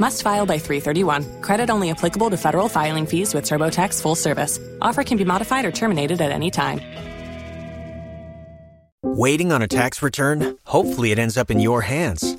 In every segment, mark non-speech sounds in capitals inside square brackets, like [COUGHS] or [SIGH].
Must file by 331. Credit only applicable to federal filing fees with TurboTax full service. Offer can be modified or terminated at any time. Waiting on a tax return? Hopefully, it ends up in your hands.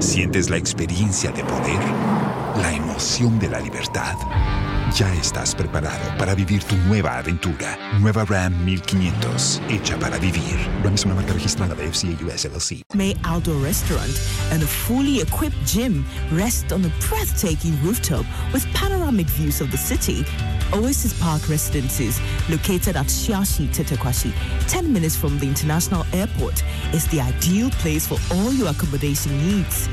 ¿Sientes la experiencia de poder? ¿La emoción de la libertad? Ya estás preparado para vivir tu nueva aventura. Nueva Ram 1500, hecha para vivir. Ram es una marca registrada de FCA US LLC. May outdoor restaurant and a fully equipped gym rest on a breathtaking rooftop with panoramic views of the city. Oasis Park Residences, located at Shiashi Tetekwashi, 10 minutes from the international airport, is the ideal place for all your accommodation needs.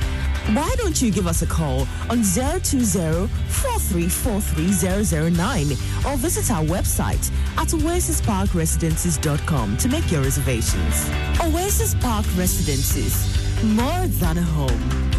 Why don't you give us a call on 020-4343-009 or visit our website at oasisparkresidences.com to make your reservations. Oasis Park Residences, more than a home.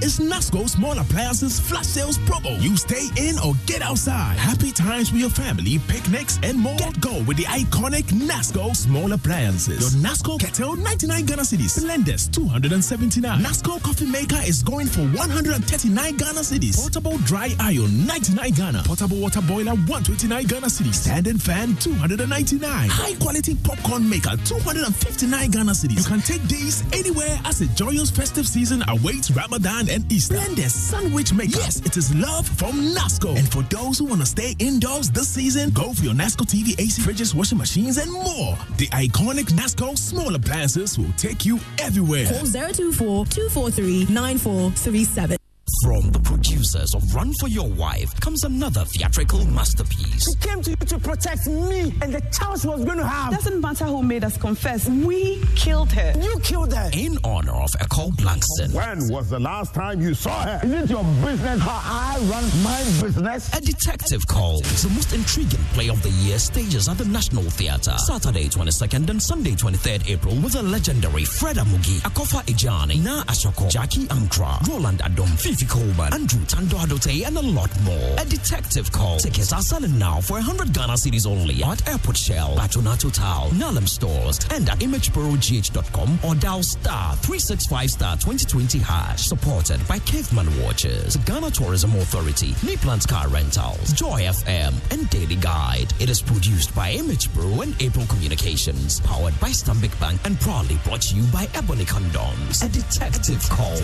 It's Nasco Small Appliances Flash Sales Promo. You stay in or get outside. Happy times with your family, picnics, and more. Get go with the iconic Nasco Small Appliances. Your Nasco Kettle, 99 Ghana cedis. Blenders, 279. Nasco Coffee Maker is going for 139 Ghana cedis. Portable Dry Iron, 99 Ghana. Portable Water Boiler, 129 Ghana cedis. Standing Fan, 299. High Quality Popcorn Maker, 259 Ghana cedis. You can take these anywhere as a joyous festive season awaits Ramadan and Easter. Blenders Sandwich Maker. Yes, it is love from Nasco. And for those who want to stay indoors this season, go for your Nasco TV, AC, fridges, washing machines, and more. The iconic Nasco small appliances will take you everywhere. Call 024 243 9437. From the producers of Run for Your Wife comes another theatrical masterpiece. She came to you to protect me and the child she was going to have. Doesn't matter who made us confess, we killed her. You killed her. In honor of Ekow Blankson. When was the last time you saw her? Is it your business how I run my business? A detective called the most intriguing play of the year stages at the National Theatre. Saturday 22nd and Sunday 23rd April with the legendary Fred Amugi, Akofa Edjeani, Naa Ashorkor, Jackie Amtra, Roland Adom, Fifi Coleman, Andrew Tando Adote, and a lot more. A detective call. Tickets are selling now for 100 Ghana cedis only at Airport Shell, Batuna Total, Nalam Stores, and at imageprogh.com or dial star 365 star 2020 hash. Supported by Caveman Watches, Ghana Tourism Authority, Niplant Car Rentals, Joy FM, and Daily Guide. It is produced by Image Pro and April Communications, powered by Stanbic Bank, and proudly brought to you by Ebony Condoms. A detective calls.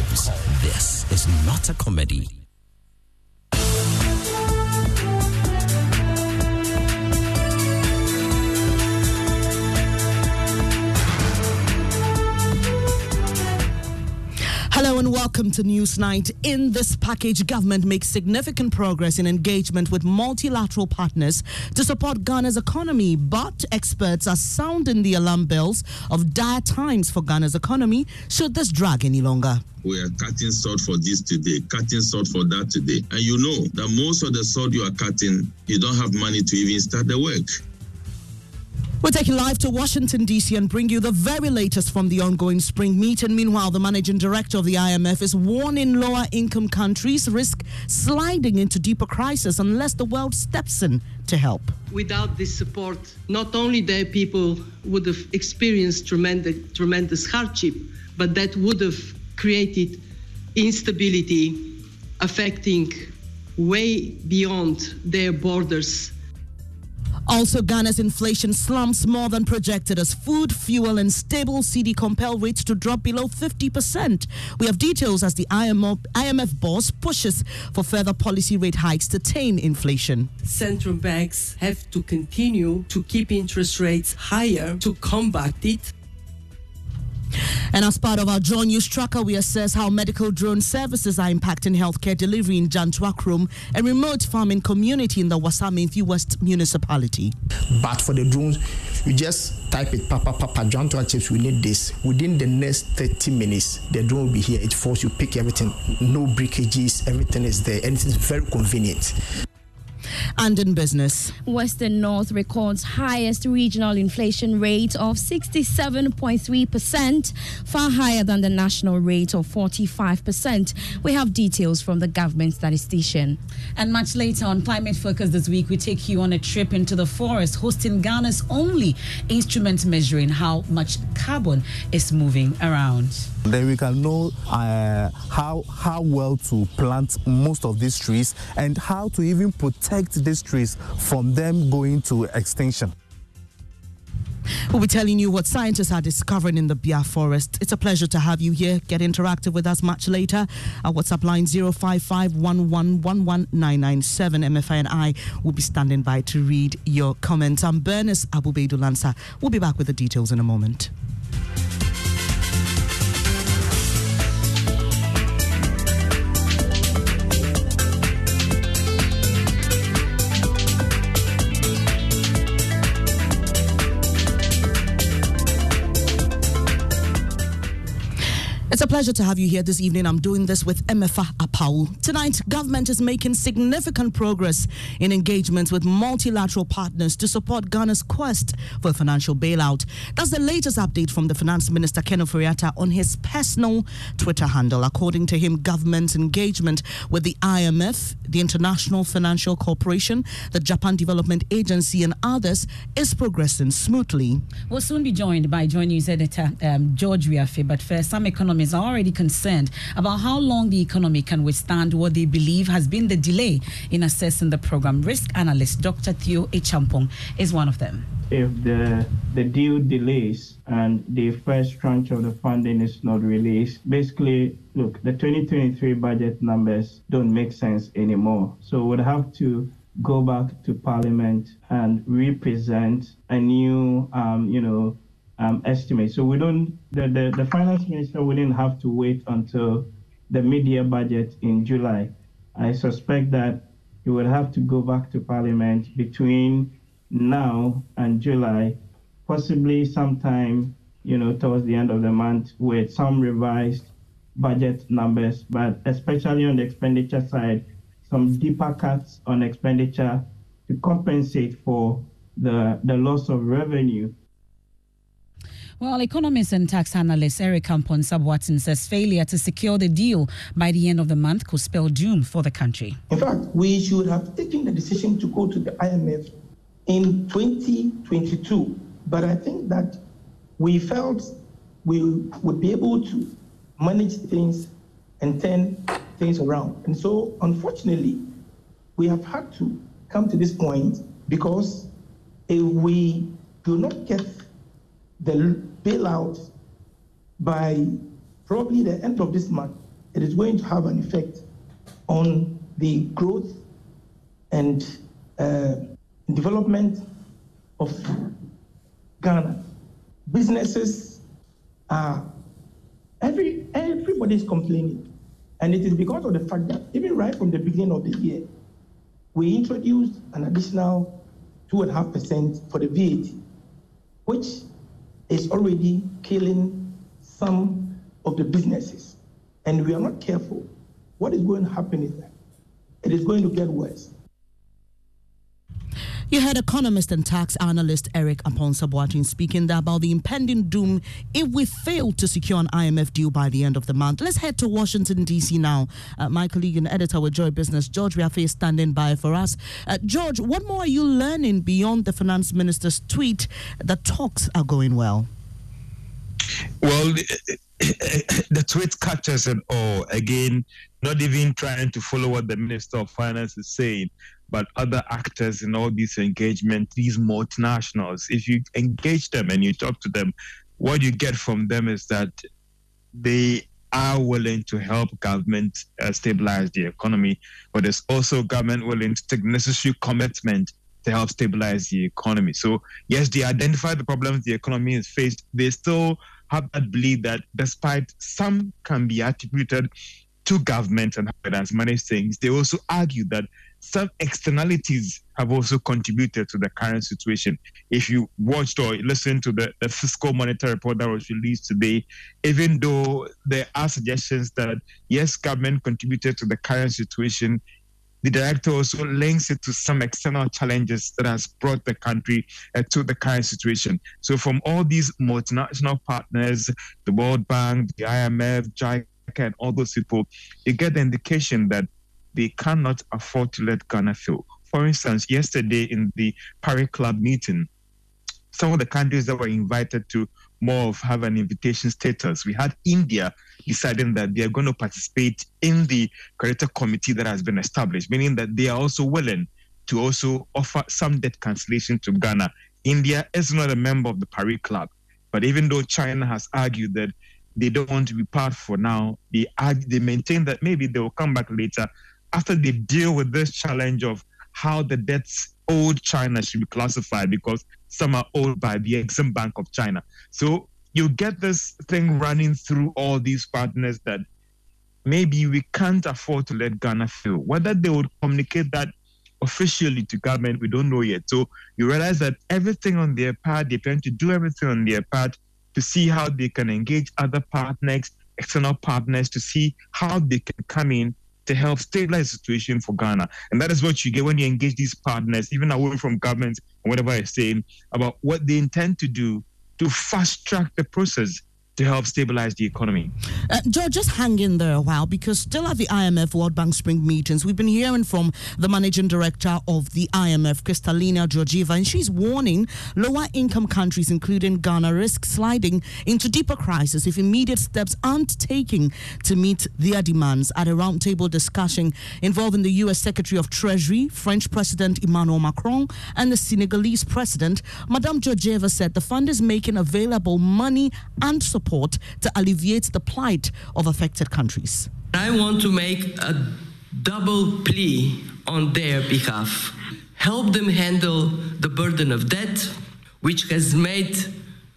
This is not a comedy. Hello and welcome to Newsnight. In this package, government makes significant progress in engagement with multilateral partners to support Ghana's economy, but experts are sounding the alarm bells of dire times for Ghana's economy should this drag any longer. We are cutting salt for this today, cutting salt for that today. And you know that most of the salt you are cutting, you don't have money to even start the work. We're taking live to Washington, D.C., and bring you the very latest from the ongoing spring meeting. Meanwhile, the managing director of the IMF is warning lower income countries risk sliding into deeper crisis unless the world steps in to help. Without this support, not only their people would have experienced tremendous, tremendous hardship, but that would have created instability affecting way beyond their borders also, Ghana's inflation slumps more than projected as food, fuel, and stable cedi compel rates to drop below 50%. We have details as the IMF, boss pushes for further policy rate hikes to tame inflation. Central banks have to continue to keep interest rates higher to combat it. And as part of our Joy News Tracker, we assess how medical drone services are impacting healthcare delivery in Jantwakrom, a remote farming community in the Wassa-Amenfi West municipality. But for the drones, you just type it, Papa, Papa, Jantwa chips, we need this. Within the next 30 minutes, the drone will be here. It force you pick everything, no breakages, everything is there, and it's very convenient and in business. Western North records highest regional inflation rate of 67.3%, far higher than the national rate of 45%. We have details from the government statistician. And much later on Climate Focus this week, we take you on a trip into the forest, hosting Ghana's only instrument measuring how much carbon is moving around. Then we can know uh, how how well to plant most of these trees and how to even protect these trees from them going to extinction. We'll be telling you what scientists are discovering in the Bia forest. It's a pleasure to have you here. Get interactive with us much later. Our WhatsApp line 055 MFI and I will be standing by to read your comments. I'm Bernice Abu-Baidoo We'll be back with the details in a moment. It's a pleasure to have you here this evening. I'm doing this with Emefa Apawu. Tonight, government is making significant progress in engagements with multilateral partners to support Ghana's quest for a financial bailout. That's the latest update from the Finance Minister Ken Ofori-Atta on his personal Twitter handle. According to him, government's engagement with the IMF, the International Financial Corporation, the Japan Development Agency, and others is progressing smoothly. We'll soon be joined by Joy News editor um, George Wiafe, but first, some economists economists are already concerned about how long the economy can withstand what they believe has been the delay in assessing the program. Risk analyst Dr. Theo Acheampong is one of them. If the the deal delays and the first tranche of the funding is not released, basically, look, the 2023 budget numbers don't make sense anymore. So we'd have to go back to Parliament and represent a new, um, you know, um, estimate. So we don't, the, the, the finance minister wouldn't have to wait until the mid-year budget in July. I suspect that he would have to go back to parliament between now and July, possibly sometime, you know, towards the end of the month with some revised budget numbers, but especially on the expenditure side, some deeper cuts on expenditure to compensate for the, the loss of revenue Well, economist and tax analyst Eric Amponsah-Boateng says failure to secure the deal by the end of the month could spell doom for the country. In fact, we should have taken the decision to go to the IMF in 2022, but I think that we felt we would be able to manage things and turn things around. And so, unfortunately, we have had to come to this point because if we do not get the bailout by probably the end of this month, it is going to have an effect on the growth and uh, development of Ghana. Businesses are every everybody is complaining, and it is because of the fact that even right from the beginning of the year, we introduced an additional two and a half percent for the VAT, which is already killing some of the businesses. And we are not careful. What is going to happen is that it is going to get worse. You heard economist and tax analyst Eric Amponsah-Boateng speaking about the impending doom if we fail to secure an IMF deal by the end of the month. Let's head to Washington, D.C. now. Uh, my colleague and editor with Joy Business, George Wiafe, is standing by for us. Uh, George, what more are you learning beyond the finance minister's tweet that talks are going well? Well, the [COUGHS] tweet catches it all. Again, not even trying to follow what the Minister of Finance is saying, but other actors in all these engagements, these multinationals, if you engage them and you talk to them, what you get from them is that they are willing to help government uh, stabilize the economy, but there's also government willing to take necessary commitment to help stabilize the economy. So yes, they identify the problems the economy is faced. They still have that belief that despite some can be attributed to government and how it has managed things, they also argue that some externalities have also contributed to the current situation. If you watched or listened to the, the fiscal monitor report that was released today, even though there are suggestions that yes, government contributed to the current situation, the director also links it to some external challenges that has brought the country uh, to the current situation. So from all these multinational partners, the World Bank, the IMF, JICA, and all those people, you get the indication that they cannot afford to let Ghana fail. For instance, yesterday in the Paris Club meeting, some of the countries that were invited to more of have an invitation status. We had India deciding that they are going to participate in the creditor committee that has been established, meaning that they are also willing to also offer some debt cancellation to Ghana. India is not a member of the Paris Club, but even though China has argued that they don't want to be part for now, they argue, they maintain that maybe they will come back later after they deal with this challenge of how the debts owed China should be classified because some are owed by the Exim Bank of China. So you get this thing running through all these partners that maybe we can't afford to let Ghana fail. Whether they would communicate that officially to government, we don't know yet. So you realize that everything on their part, they plan to do everything on their part to see how they can engage other partners, external partners, to see how they can come in to help stabilize the situation for Ghana. And that is what you get when you engage these partners, even away from government and whatever I say, about what they intend to do to fast track the process to help stabilize the economy. Uh, George, just hang in there a while because still at the IMF World Bank spring meetings, we've been hearing from the managing director of the IMF, Kristalina Georgieva, and she's warning lower income countries, including Ghana, risk sliding into deeper crisis if immediate steps aren't taken to meet their demands at a roundtable discussion involving the U.S. Secretary of Treasury, French President Emmanuel Macron, and the Senegalese President. Madame Georgieva said the fund is making available money and support support to alleviate the plight of affected countries. I want to make a double plea on their behalf. Help them handle the burden of debt, which has made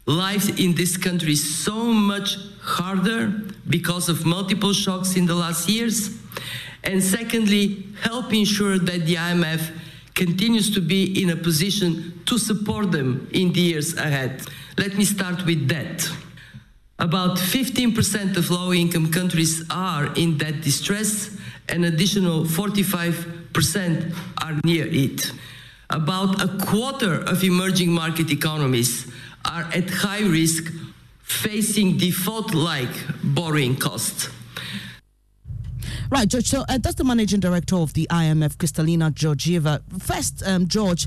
life in this country so much harder because of multiple shocks in the last years. And secondly, help ensure that the IMF continues to be in a position to support them in the years ahead. Let me start with debt. About 15% of low income countries are in debt distress, an additional 45% are near it. About a quarter of emerging market economies are at high risk facing default like borrowing costs. Right, George. So uh, that's the managing director of the IMF, Kristalina Georgieva. First, um, George,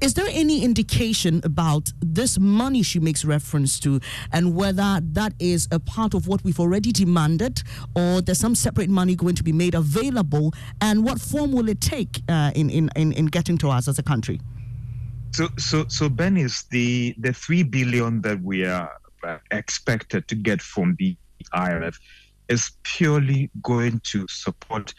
is there any indication about this money she makes reference to and whether that is a part of what we've already demanded or there's some separate money going to be made available and what form will it take uh, in, in, in, in getting to us as a country? So, so, so Ben is the the three billion that we are uh, expected to get from the IMF is purely going to support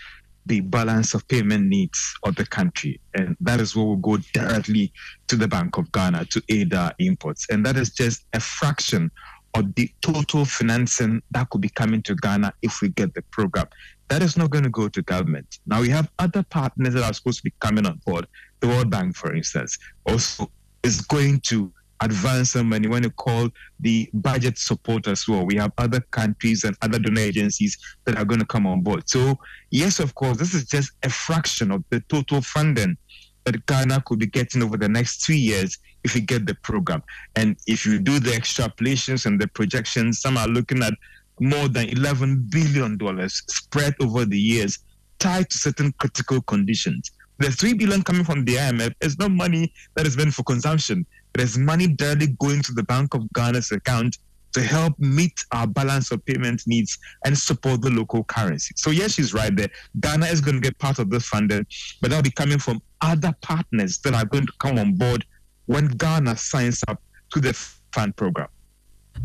the balance of payment needs of the country. And that is what will go directly to the Bank of Ghana to aid our imports. And that is just a fraction of the total financing that could be coming to Ghana if we get the program. That is not going to go to government. Now we have other partners that are supposed to be coming on board. The World Bank, for instance, also is going to advance some money when you call the budget support as well. We have other countries and other donor agencies that are going to come on board. So, yes, of course, this is just a fraction of the total funding that Ghana could be getting over the next three years if we get the program. And if you do the extrapolations and the projections, some are looking at more than $11 billion spread over the years tied to certain critical conditions. The 3 billion coming from the IMF is not money that is meant for consumption. There's money directly going to the Bank of Ghana's account to help meet our balance of payment needs and support the local currency. So yes, she's right there. Ghana is going to get part of the funding, but that'll be coming from other partners that are going to come on board when Ghana signs up to the fund program.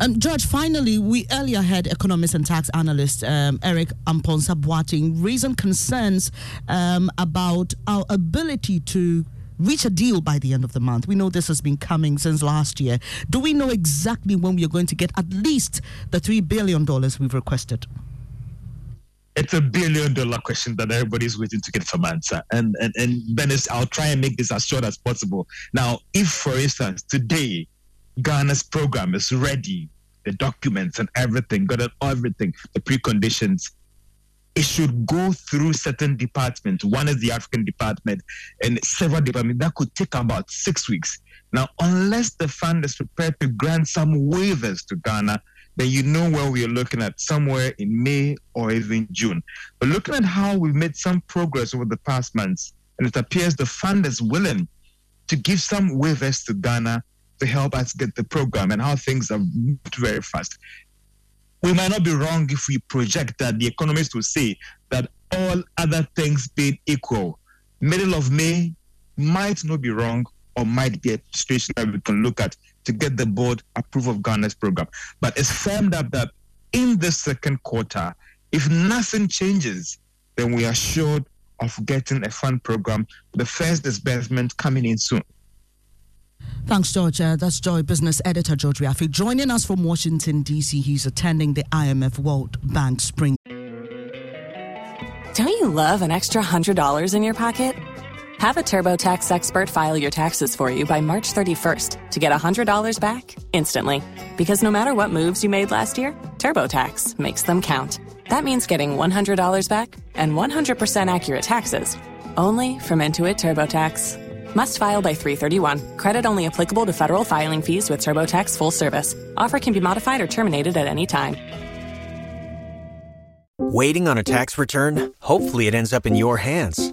Um, George, finally, we earlier had economist and tax analyst um, Eric Amponsah Boateng raising concerns um, about our ability to reach a deal by the end of the month. We know this has been coming since last year. Do we know exactly when we are going to get at least the $3 billion we've requested? It's a billion dollar question that everybody's waiting to get some answer. And and and Dennis, I'll try and make this as short as possible. Now, if for instance today Ghana's program is ready, the documents and everything, got everything, the preconditions, it should go through certain departments. One is the African department and several departments. That could take about six weeks. Now, unless the fund is prepared to grant some waivers to Ghana, then you know where we are looking at somewhere in May or even June. But looking at how we've made some progress over the past months, and it appears the fund is willing to give some waivers to Ghana to help us get the program and how things have moved very fast we might not be wrong if we project that the economists will say that all other things being equal, middle of May might not be wrong or might be a situation that we can look at to get the board approval of Ghana's program. But it's firmed up that in the second quarter, if nothing changes, then we are sure of getting a fund program, the first disbursement coming in soon. Thanks, George. Uh, that's Joy Business Editor George Wiafe joining us from Washington, D.C. He's attending the IMF World Bank Spring. Don't you love an extra $100 in your pocket? Have a TurboTax expert file your taxes for you by March 31st to get $100 back instantly. Because no matter what moves you made last year, TurboTax makes them count. That means getting $100 back and 100% accurate taxes only from Intuit TurboTax. Must file by 331. Credit only applicable to federal filing fees with TurboTax full service. Offer can be modified or terminated at any time. Waiting on a tax return? Hopefully, it ends up in your hands.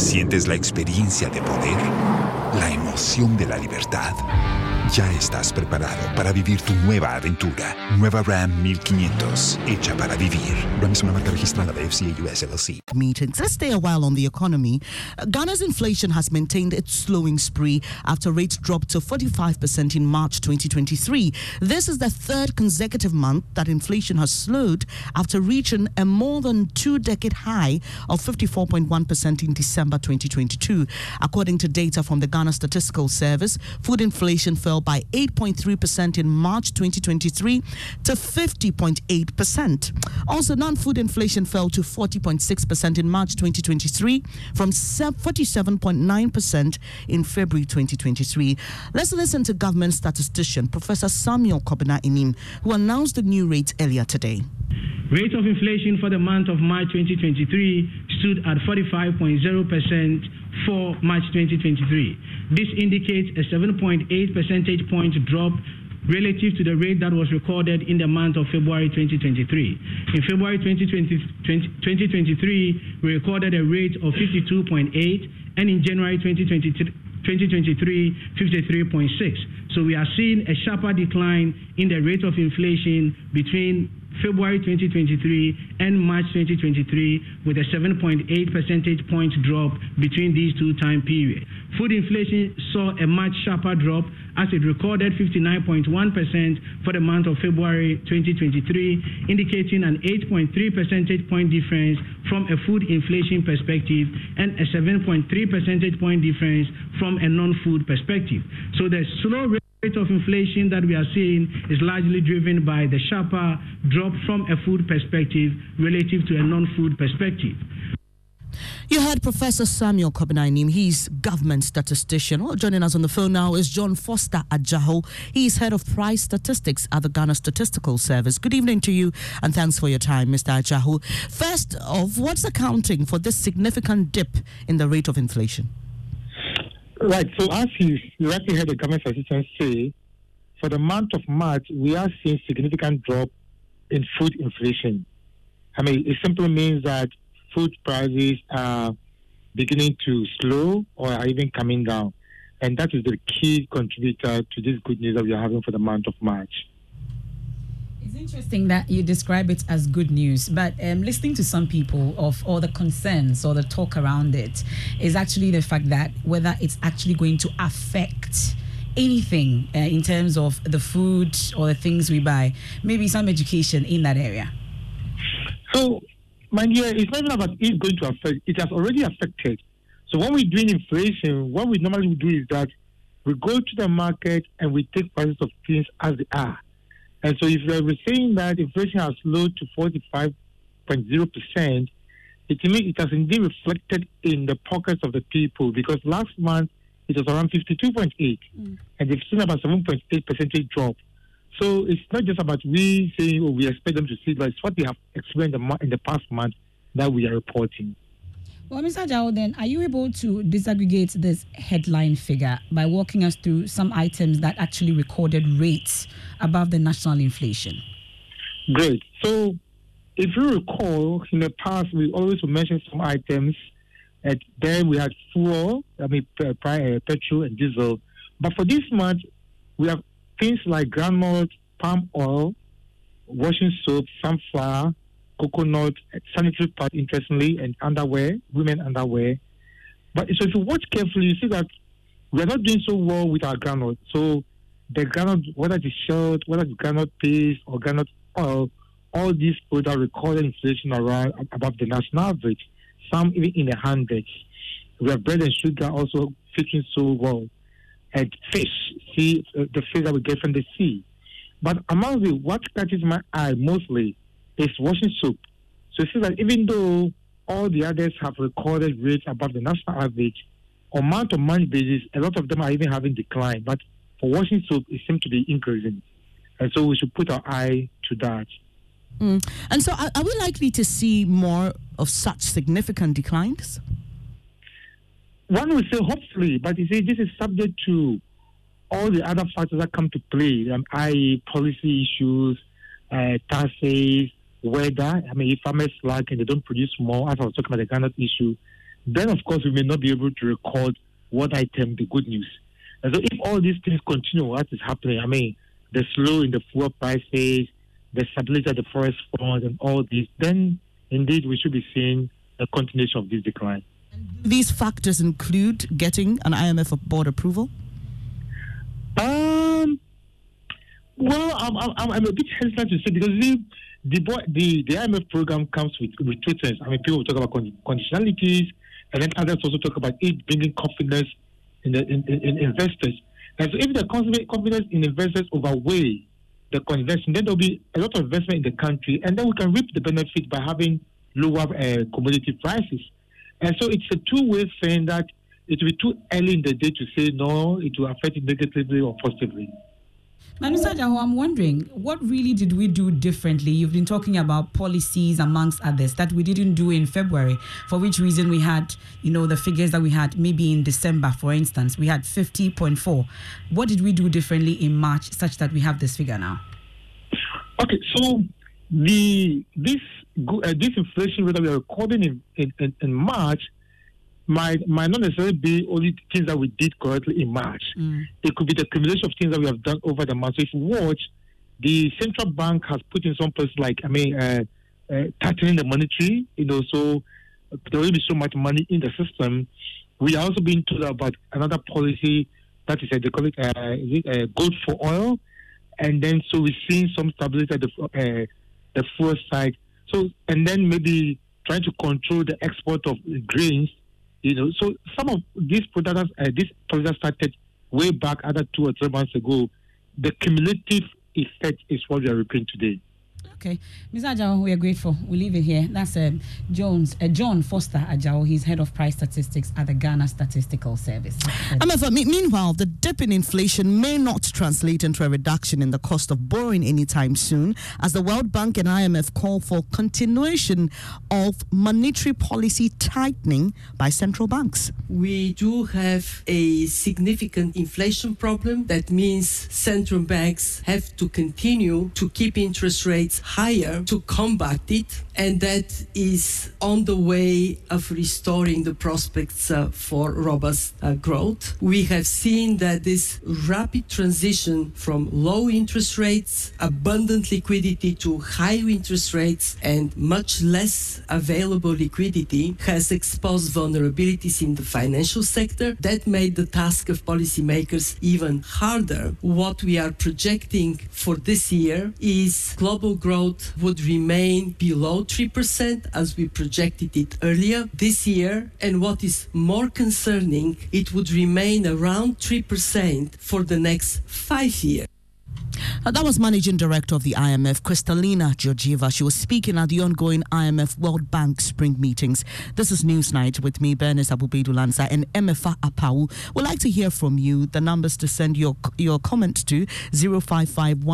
Sientes la experiencia de poder, la emoción de la libertad. Ya estás preparado para vivir tu nueva aventura. Nueva Ram 1500, hecha para vivir. Ram es una marca registrada de FCA US LLC. Meetings. Let's stay a while on the economy. Ghana's inflation has maintained its slowing spree after rates dropped to 45% in March 2023. This is the third consecutive month that inflation has slowed after reaching a more than two decade high of 54.1% in December 2022. According to data from the Ghana Statistical Service, food inflation fell by 8.3% in March 2023 to 50.8%. Also, non food inflation fell to 40.6% in March 2023 from 47.9% in February 2023. Let's listen to government statistician Professor Samuel Kobina Annim, who announced the new rates earlier today. Rate of inflation for the month of March 2023 stood at 45.0% for March 2023. This indicates a 7.8 percentage point drop relative to the rate that was recorded in the month of February 2023. In February 2020, 2023, we recorded a rate of 52.8, and in January 2023, 2023 53.6. So we are seeing a sharper decline in the rate of inflation between February 2023 and March 2023 with a 7.8 percentage point drop between these two time periods. Food inflation saw a much sharper drop as it recorded 59.1% for the month of February 2023, indicating an 8.3 percentage point difference from a food inflation perspective and a 7.3 percentage point difference from a non-food perspective. So the slow rate rate of inflation that we are seeing is largely driven by the sharper drop from a food perspective relative to a non-food perspective. You heard Professor Samuel Kobina Annim. He's government statistician. Well, joining us on the phone now is John Foster Ajaho. He's head of price statistics at the Ghana Statistical Service. Good evening to you, and thanks for your time, Mr. Ajaho. First of, what's accounting for this significant dip in the rate of inflation? Right. So as you rightly heard the government assistant say, for the month of March, we are seeing significant drop in food inflation. I mean, it simply means that food prices are beginning to slow or are even coming down. And that is the key contributor to this good news that we are having for the month of March. It's interesting that you describe it as good news, but um, listening to some people of all the concerns or the talk around it is actually the fact that whether it's actually going to affect anything uh, in terms of the food or the things we buy, maybe some education in that area. So, my dear, it's not about it's going to affect, it has already affected. So, when we're doing inflation, what we normally do is that we go to the market and we take prices of things as they are. And so if we're saying that inflation has slowed to 45.0%, it, it has indeed reflected in the pockets of the people because last month it was around 52.8 mm. and they've seen about 7.8 percentage drop. So it's not just about we saying, oh, we expect them to see, but it's what they have experienced in the past month that we are reporting. Well, Mr. Jao, then, are you able to disaggregate this headline figure by walking us through some items that actually recorded rates above the national inflation? Great. So, if you recall, in the past, we always mention some items. And then we had fuel, I mean, uh, petrol and diesel. But for this month, we have things like groundnut, palm oil, washing soap, sunflower, coconut, sanitary pad, interestingly, and underwear, women underwear. But so if you watch carefully, you see that we are not doing so well with our groundnut. So the groundnut, whether it's shelled, whether it's groundnut paste or groundnut oil, all these products recorded inflation around above the national average, some even in the hundreds. We have bread and sugar also fitting so well. And fish, see uh, the fish that we get from the sea. But among the what catches my eye mostly is washing soap. So you see that even though all the others have recorded rates above the national average, on month to month basis, a lot of them are even having decline. But for washing soap, it seems to be increasing. And so we should put our eye to that. Mm. And so, are, are, we likely to see more of such significant declines? One would say hopefully, but you see, this is subject to all the other factors that come to play, um, i.e., policy issues, uh, taxes, weather. I mean, if farmers slack and they don't produce more, as I was talking about the Ghana issue, then of course we may not be able to record what I term the good news. And so, if all these things continue, what is happening? I mean, the slow in the fuel prices, the stability of the forest fund, and all this, then indeed we should be seeing a continuation of this decline. These factors include getting an IMF board approval. Um. Well, I'm, I'm, I'm a bit hesitant to say because the the, the, the IMF program comes with, with. I mean, people talk about conditionalities, and then others also talk about it bringing confidence in the in, in, in investors. And so, if the confidence in investors overweigh the convention, then there'll be a lot of investment in the country, and then we can reap the benefit by having lower uh, commodity prices. And so it's a two-way thing that it will be too early in the day to say no, it will affect it negatively or positively. Mr. Jaho, I'm wondering, what really did we do differently? You've been talking about policies amongst others that we didn't do in February, for which reason we had, you know, the figures that we had maybe in December, for instance, we had 50.4. What did we do differently in March such that we have this figure now? Okay, so the this uh, this inflation rate that we are recording in, in, in, in March might might not necessarily be only things that we did correctly in March. Mm. It could be the accumulation of things that we have done over the month. So if you watch, the central bank has put in some places like I mean, uh, uh, tightening the monetary. You know, so there will be so much money in the system. We are also being told about another policy that is uh, they call it, uh, is it uh, gold for oil, and then so we're seeing some stability at the uh, the fuel side. So and then maybe trying to control the export of grains you know, so some of these products, uh, this project started way back, other two or three months ago. The cumulative effect is what we are reaping today. Okay, Mr. Ajao, we are grateful. We leave it here. That's uh, Jones, uh, John Foster Ajao. He's head of price statistics at the Ghana Statistical Service. However, meanwhile, the dip in inflation may not translate into a reduction in the cost of borrowing anytime soon, as the World Bank and IMF call for continuation of monetary policy tightening by central banks. We do have a significant inflation problem. That means central banks have to continue to keep interest rates higher to combat it, and that is on the way of restoring the prospects uh, for robust uh, growth. We have seen that this rapid transition from low interest rates, abundant liquidity to high interest rates, and much less available liquidity has exposed vulnerabilities in the financial sector. That made the task of policymakers even harder. What we are projecting for this year is global growth growth would remain below 3% as we projected it earlier this year. And what is more concerning, it would remain around 3% for the next five years. Uh, that was Managing Director of the IMF, Kristalina Georgieva. She was speaking at the ongoing IMF World Bank spring meetings. This is Newsnight with me, Bernice Abu-Baidoo Lanza and Emefa Apawu. We'd like to hear from you. The numbers to send your your comment to 055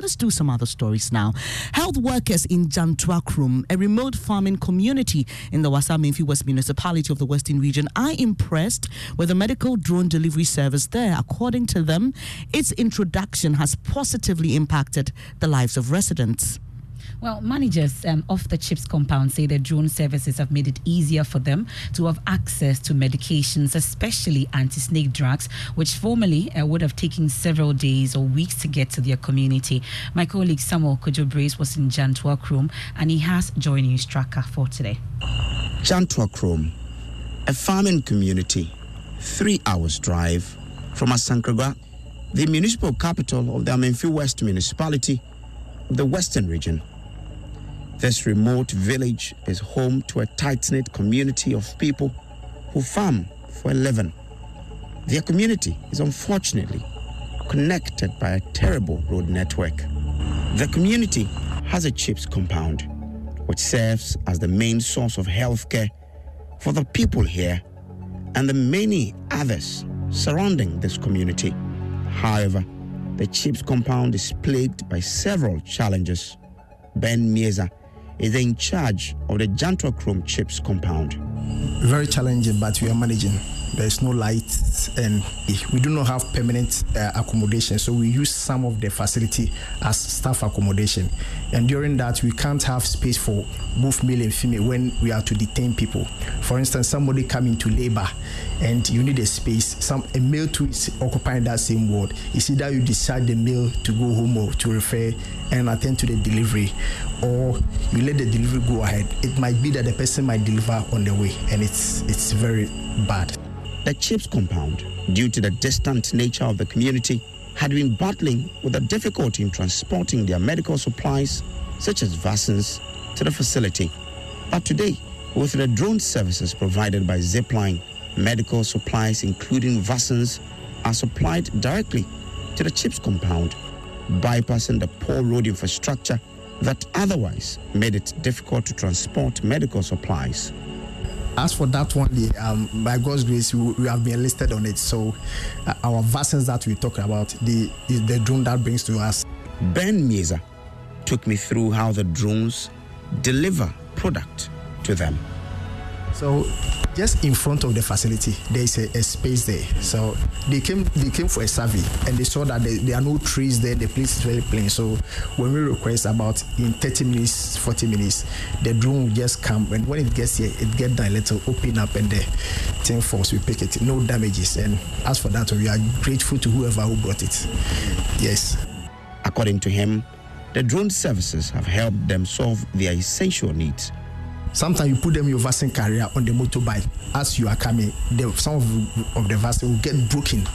Let's do some other stories now. Health workers in Jantwakrom, a remote farming community in the Wassa-Amenfi West Municipality of the Western Region, are impressed with the medical drone delivery service there. According to them, its introduction has positively impacted the lives of residents. Well, managers um, of the CHIPS compound say that drone services have made it easier for them to have access to medications, especially anti snake drugs, which formerly uh, would have taken several days or weeks to get to their community. My colleague Samuel Kojo Brace was in Jantwakrom and he has joined News Tracker for today. Jantwakrom, a farming community, three hours drive from Asankragua the municipal capital of the Amenfi West municipality, the Western region. This remote village is home to a tight knit community of people who farm for a living. Their community is unfortunately connected by a terrible road network. The community has a chips compound which serves as the main source of healthcare for the people here and the many others surrounding this community. However, the CHIPS compound is plagued by several challenges. Ben Mieza is in charge of the Jantwakrom CHIPS compound. Very challenging, but we are managing. There's no light, and we do not have permanent uh, accommodation, so we use some of the facility as staff accommodation. And during that, we can't have space for both male and female when we are to detain people. For instance, somebody coming to labor, and you need a space. Some a male too is occupying that same ward. It's either you decide the male to go home or to refer and attend to the delivery, or you let the delivery go ahead. It might be that the person might deliver on the way, and it's it's very bad. The CHPS compound, due to the distant nature of the community, had been battling with a difficulty in transporting their medical supplies, such as vaccines, to the facility. But today, with the drone services provided by Zipline, medical supplies, including vaccines, are supplied directly to the CHPS compound, bypassing the poor road infrastructure that otherwise made it difficult to transport medical supplies. As for that one, the, um, by God's grace, we, we, have been listed on it. So uh, our vaccines that we talk about, the is the drone that brings to us. Ben Mieza took me through how the drones deliver product to them. So just in front of the facility, there is a, a, space there. So they came they came for a survey and they saw that there, there, are no trees there. The place is very plain. So when we request about in 30 minutes, 40 minutes, the drone will just come and when it gets here, it get down a little, open up and the thing falls. We pick it, no damages. And as for that, we are grateful to whoever who brought it. Yes. According to him, the drone services have helped them solve their essential needs Sometimes you put them your vaccine carrier on the motorbike as you are coming. The, some of, of the vaccine will get broken.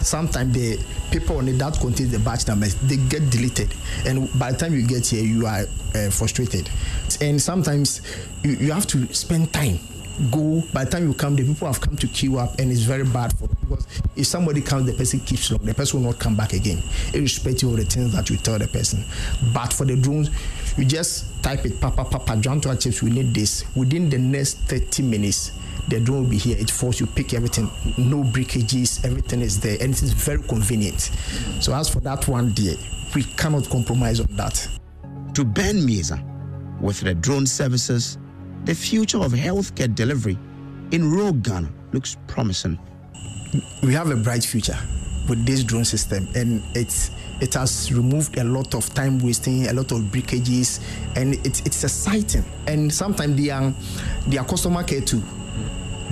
Sometimes the paper on it that contains the batch numbers they get deleted, and by the time you get here, you are uh, frustrated. And sometimes you, you have to spend time go by the time you come the people have come to queue up and it's very bad for because if somebody comes the person keeps long the person will not come back again irrespective of the things that you tell the person but for the drones you just type it papa papa join to CHPS we need this. Within the next 30 minutes the drone will be here. It force you pick everything. No breakages everything is there and it is very convenient. So as for that one day we cannot compromise on that. To Ben Mieza with the drone services the future of healthcare delivery in rural Ghana looks promising. We have a bright future with this drone system, and it's it has removed a lot of time wasting, a lot of breakages, and it's it's exciting. And sometimes they are their customer care too.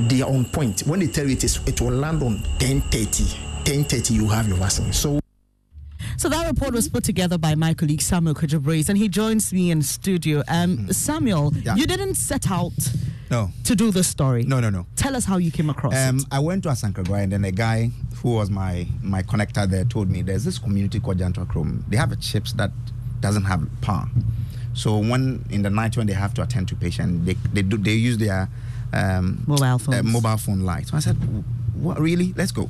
They are on point. When they tell you it is, it will land on 10:30. 10:30, you have your vaccine. So. So that report was put together by my colleague Samuel Kojo Brace, and he joins me in studio. Um, mm. Samuel, yeah. you didn't set out no. to do this story. No, no, no. Tell us how you came across um, it. I went to Asankragwa, and then a guy who was my my connector there told me there's this community called Jantwakrom. They have a CHPS that doesn't have power. So when in the night when they have to attend to patients, they they do they use their um, mobile phone uh, mobile phone light. So I said, what really? Let's go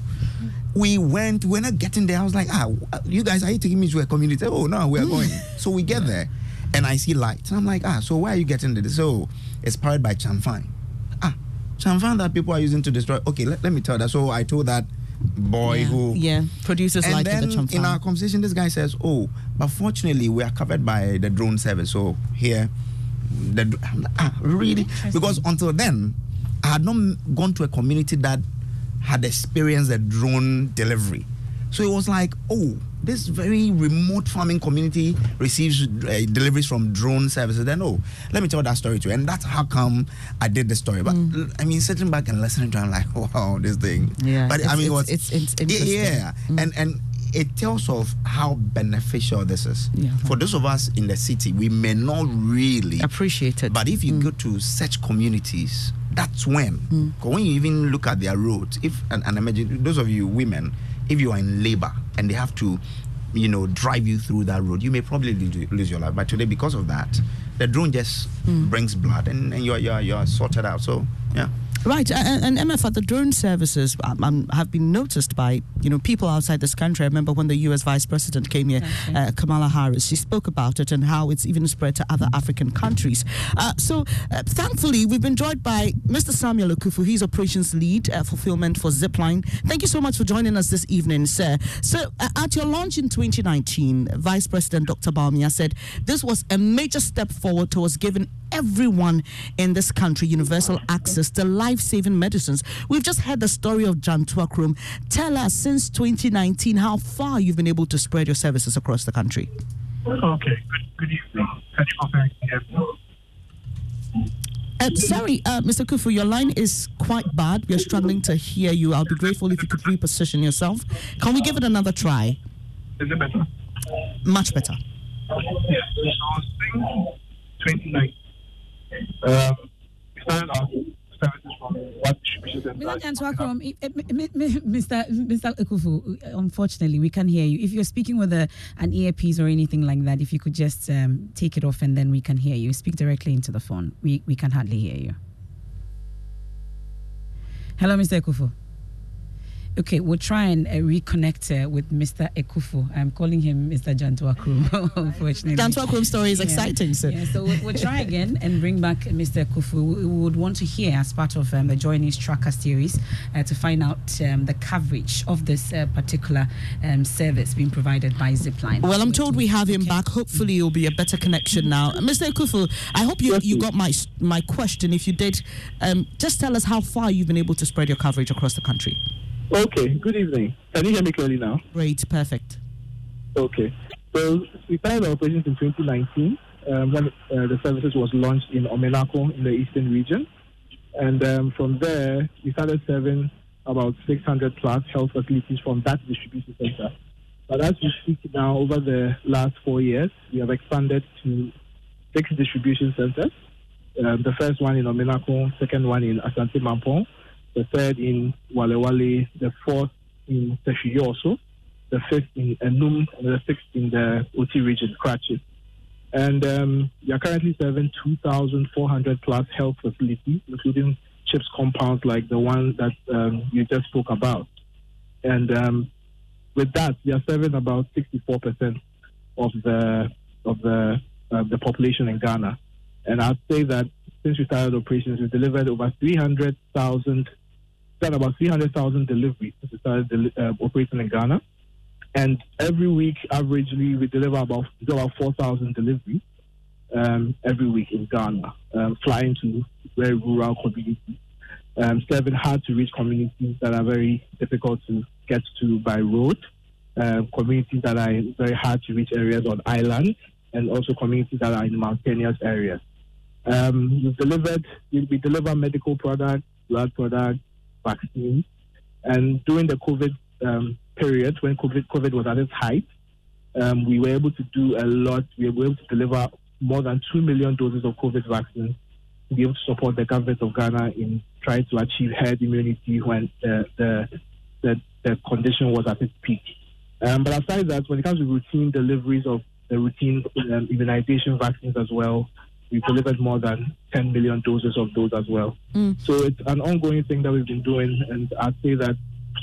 we went, we're not getting there. I was like, ah, you guys, are you taking me to a community? Oh, no, we're going. so we get there and I see lights. I'm like, ah, so why are you getting this? So it's powered by Chamfan. Ah, Chamfan that people are using to destroy. Okay, let, let me tell that. So I told that boy yeah. who yeah produces and light then the in our conversation this guy says oh but fortunately we are covered by the drone service so here the like, ah really because until then i had not gone to a community that had experienced a drone delivery. So it was like, oh, this very remote farming community receives uh, deliveries from drone services. Then, oh, let me tell that story to you. And that's how come I did the story. But mm. I mean, sitting back and listening to it, I'm like, [LAUGHS] wow, this thing. Yeah. But I mean, it's, it's, it's, it's yeah. Mm. And, and, it tells of how beneficial this is. Yeah. For those of us in the city, we may not really appreciate it. But if you mm. go to such communities, that's when. Mm. When you even look at their roads, if and, and imagine those of you women, if you are in labor and they have to, you know, drive you through that road, you may probably lose your life. But today, because of that, the drone just mm. brings blood and, and you're, you're you're sorted out. So yeah. Right, and, and Emefa, the drone services um, um, have been noticed by you know people outside this country. I remember when the U.S. Vice President came here, uh, Kamala Harris, she spoke about it and how it's even spread to other African countries. Uh, so, uh, thankfully, we've been joined by Mr. Samuel Akuffo. He's operations lead uh, fulfillment for Zipline. Thank you so much for joining us this evening, sir. So, uh, at your launch in 2019, Vice President Dr. Bawumia said this was a major step forward towards giving everyone in this country universal access to life saving medicines. We've just heard the story of Jantwakrom. Tell us, since 2019, how far you've been able to spread your services across the country. Okay, good, good evening. Thank you for uh, sorry, uh, Mr. Kufu, your line is quite bad. We're struggling to hear you. I'll be grateful if you could reposition yourself. Can we give it another try? Is it better? Much better. Yes, so since 2019, Mr. Mr. Akuffo, unfortunately, we can't hear you. If you're speaking with a, an earpiece or anything like that, if you could just um, take it off and then we can hear you. Speak directly into the phone. We, we can hardly hear you. Hello, Mr. Akuffo. Okay, we'll try and uh, reconnect uh, with Mr. Akuffo. I'm calling him Mr. Jantwakrom, [LAUGHS] unfortunately. Jantwakrom's story is yeah. exciting, sir. Yeah, so we'll, we'll, try again and bring back Mr. Akuffo. We would want to hear, as part of um, the Journeys Tracker series, uh, to find out um, the coverage of this uh, particular um, service being provided by Zipline. Well, I'm told we have him okay. back. Hopefully, it'll be a better connection now. Mr. Akuffo, I hope you, you got my my question. If you did, um, just tell us how far you've been able to spread your coverage across the country. Okay, good evening. Can you hear me clearly now? Great, perfect. Okay. So we started operations in 2019 um, when uh, the services was launched in Omenako in the eastern region. And um, from there, we started serving about 600 plus health facilities from that distribution center. But as we speak now, over the last four years, we have expanded to six distribution centers. Um, the first one in Omenako, second one in Asante Mampong, the third in Wale Wale, the fourth in Teshuyoso, the fifth in Enum, and the sixth in the Oti region, Kratchit. And um, we are currently serving 2,400 plus health facilities, including CHPS compounds like the one that um, you just spoke about. And um, with that, we are serving about 64% of the of the uh, the population in Ghana. And I'd say that since we started operations, we've delivered over 300,000 done about 300,000 deliveries since we started uh, operating in Ghana. And every week, averagely, we deliver about, about 4,000 deliveries um, every week in Ghana, um, flying to very rural communities, um, serving hard to reach communities that are very difficult to get to by road, um, communities that are very hard to reach areas on islands, and also communities that are in mountainous areas. Um, we've delivered, we deliver medical products, blood products, vaccines. And during the COVID um, period, when COVID, COVID was at its height, um, we were able to do a lot. We were able to deliver more than 2 million doses of COVID vaccines to be able to support the government of Ghana in trying to achieve herd immunity when the, the, the, the condition was at its peak. Um, but aside that, when it comes to routine deliveries of the routine um, immunization vaccines as well, we delivered more than 10 million doses of those as well. Mm. So it's an ongoing thing that we've been doing, and I'd say that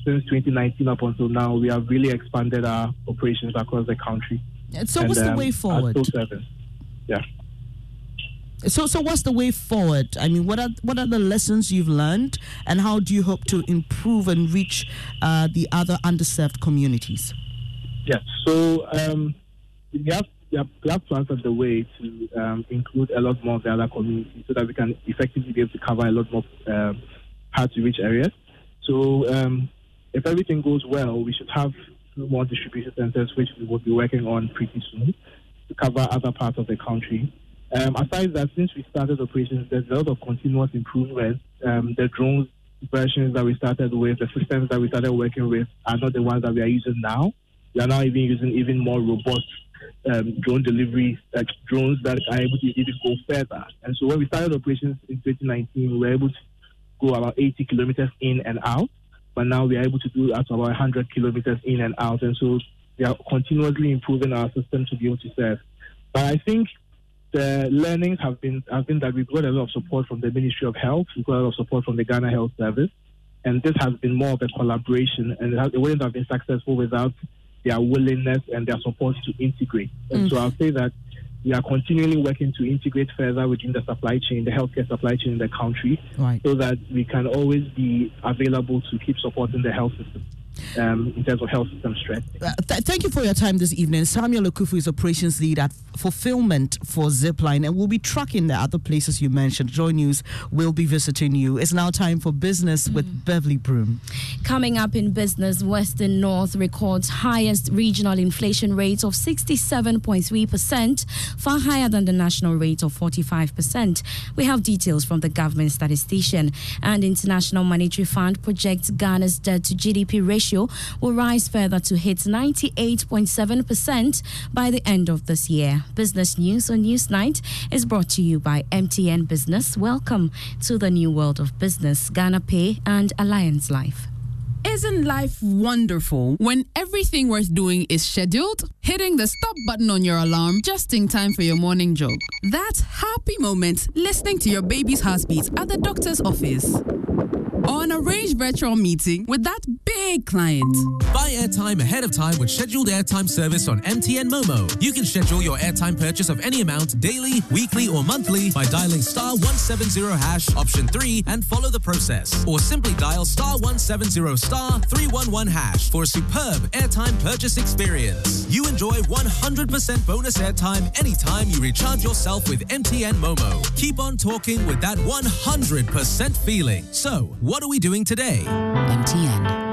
since 2019 up until now, we have really expanded our operations across the country. So and, what's the um, way forward? Yeah. So, so what's the way forward? I mean, what are what are the lessons you've learned, and how do you hope to improve and reach uh, the other underserved communities? Yes. So um, we have have plans on the way to um, include a lot more of the other communities so that we can effectively be able to cover a lot more um, hard to reach areas. So um, if everything goes well, we should have more distribution centers, which we will be working on pretty soon to cover other parts of the country. Um, aside that, since we started operations, there's a lot of continuous improvement. Um, the drones versions that we started with, the systems that we started working with, are not the ones that we are using now. We are now even using even more robust um, drone delivery, like drones that are able to even go further. And so when we started operations in 2019, we were able to go about 80 kilometers in and out, but now we are able to do that about 100 kilometers in and out. And so we are continuously improving our system to be able to serve. But I think the learnings have been have been that we've got a lot of support from the Ministry of Health, we've got a lot of support from the Ghana Health Service, and this has been more of a collaboration, and it, it wouldn't have been successful without their willingness and their support to integrate. And Mm. so I'll say that we are continually working to integrate further within the supply chain, the healthcare supply chain in the country, Right. so that we can always be available to keep supporting the health system um, in terms of health system strength. Uh, th- thank you for your time this evening. Samuel Akuffo is operations lead at fulfillment for Zipline, and we'll be tracking the other places you mentioned. Joy News will be visiting you. It's now time for business with Beverly Broom. Coming up in business, Western North records highest regional inflation rate of 67.3%, far higher than the national rate of 45%. We have details from the government statistician. And International Monetary Fund projects Ghana's debt to GDP ratio will rise further to hit 98.7% by the end of this year. Business News on Newsnight is brought to you by MTN Business. Welcome to the new world of business, Ghana Pay and Alliance Life. Isn't life wonderful when everything worth doing is scheduled? Hitting the stop button on your alarm just in time for your morning jog. That happy moment listening to your baby's heartbeat at the doctor's office. Or an arranged virtual meeting with that big client. Buy airtime ahead of time with scheduled airtime service on MTN Momo. You can schedule your airtime purchase of any amount daily, weekly, or monthly by dialing star 170 hash option 3 and follow the process. Or simply dial star 170 star 311 hash for a superb airtime purchase experience. You enjoy 100% bonus airtime anytime you recharge yourself with MTN Momo. Keep on talking with that 100% feeling. So, what are we doing today? MTN.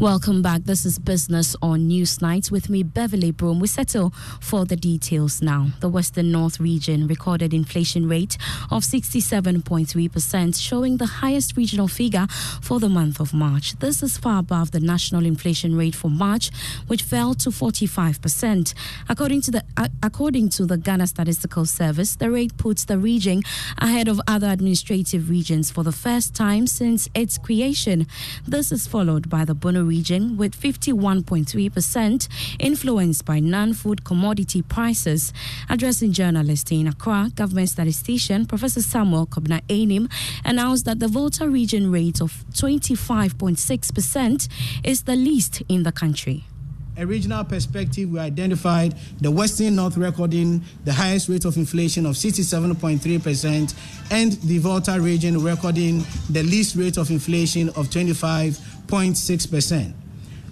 Welcome back. This is Business on Newsnight with me, Beverly Broom. We settle for the details now. The Western North region recorded inflation rate of 67.3%, showing the highest regional figure for the month of March. This is far above the national inflation rate for March, which fell to 45%. According to the uh, according to the Ghana Statistical Service, the rate puts the region ahead of other administrative regions for the first time since its creation. This is followed by the Bono region with 51.3%, influenced by non food commodity prices. Addressing journalists in Accra, government statistician Professor Samuel Kobina Annim announced that the Volta region rate of 25.6% is the least in the country. A regional perspective, we identified the Western North recording the highest rate of inflation of 67.3%, and the Volta region recording the least rate of inflation of 25.6%.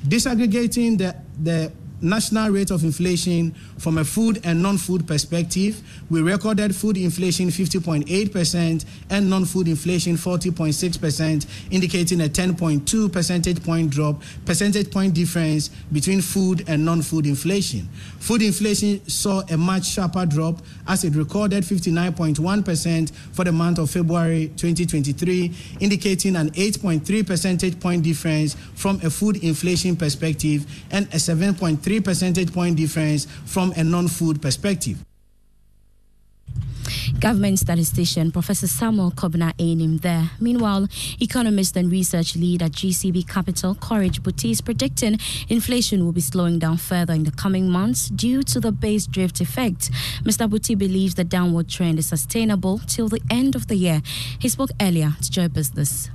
Disaggregating the, the national rate of inflation from a food and non-food perspective, we recorded food inflation 50.8% and non-food inflation 40.6%, indicating a 10.2 percentage point drop, percentage point difference between food and non-food inflation. Food inflation saw a much sharper drop as it recorded 59.1% for the month of February 2023, indicating an 8.3 percentage point difference from a food inflation perspective and a 7.3 percentage point difference from a non-food perspective. Government statistician Professor Samuel Kobina Annim there. Meanwhile, economist and research lead at GCB Capital, Courage Boti, is predicting inflation will be slowing down further in the coming months due to the base drift effect. Mr. Boti believes the downward trend is sustainable till the end of the year. He spoke earlier to Joy Business.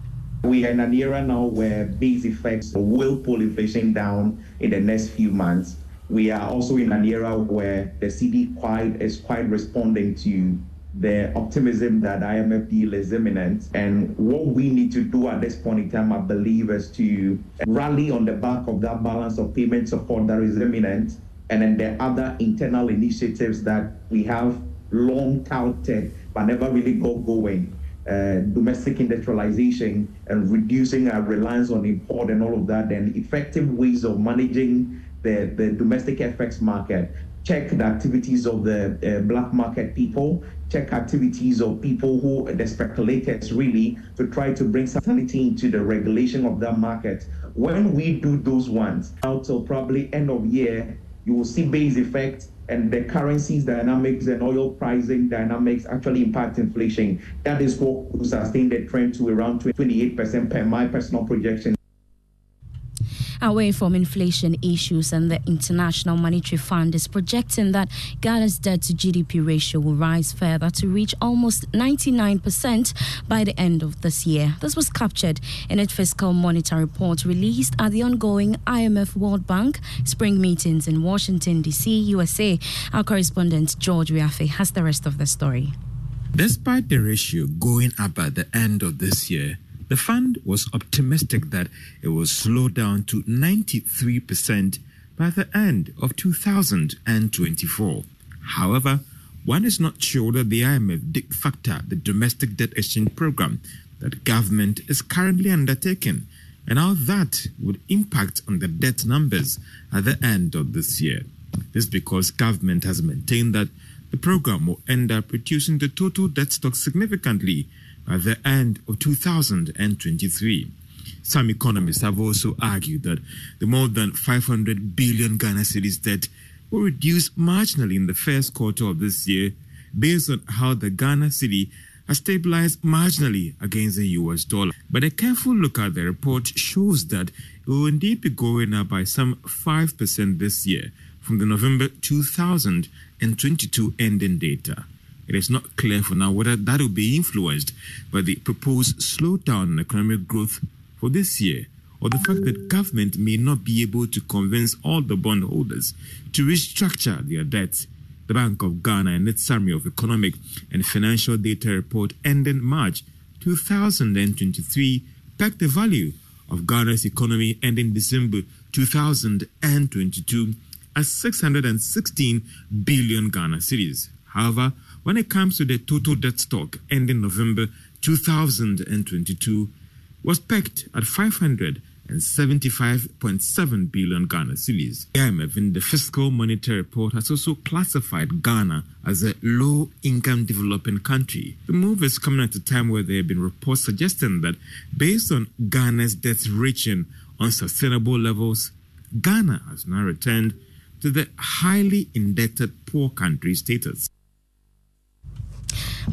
We are in an era now where base effects will pull inflation down in the next few months. We are also in an era where the cedi quite is quite responding to the optimism that IMF deal is imminent. And what we need to do at this point in time, I believe, is to rally on the back of that balance of payment support that is imminent. And then the other internal initiatives that we have long touted but never really got going. Uh, domestic industrialization and reducing our reliance on import and all of that, and effective ways of managing the, the domestic FX market. Check the activities of the uh, black market people check activities of people who the speculators really to try to bring sanity into the regulation of that market. When we do those ones, until probably end of year, you will see base effect and the currencies dynamics and oil pricing dynamics actually impact inflation. That is what will sustain the trend to around 28% per my personal projection away from inflation issues, and the International Monetary Fund is projecting that Ghana's debt to GDP ratio will rise further to reach almost 99% by the end of this year. This was captured in a fiscal monitor report released at the ongoing IMF World Bank spring meetings in Washington, D.C., USA. Our correspondent George Wiafe has the rest of the story. Despite the ratio going up at the end of this year, the fund was optimistic that it will slow down to 93% by the end of 2024. However, one is not sure that the IMF did factor the domestic debt exchange program that government is currently undertaking and how that would impact on the debt numbers at the end of this year. This because government has maintained that the program will end up reducing the total debt stock significantly at the end of 2023. Some economists have also argued that the more than 500 billion Ghana cedis debt will reduce marginally in the first quarter of this year based on how the Ghana cedi has stabilized marginally against the US dollar. But a careful look at the report shows that it will indeed be going up by some 5% this year from the November 2022 ending data. It is not clear for now whether that will be influenced by the proposed slowdown in economic growth for this year or the fact that government may not be able to convince all the bondholders to restructure their debts. The Bank of Ghana in its summary of economic and financial data report ending March 2023 pegged the value of Ghana's economy ending December 2022 at 616 billion Ghana cedis. However, when it comes to the total debt stock ending November 2022 was pegged at 575.7 billion Ghana cedis. IMF in the fiscal monetary report has also classified Ghana as a low income developing country. The move is coming at a time where there have been reports suggesting that based on Ghana's debt reaching unsustainable levels, Ghana has now returned to the highly indebted poor country status.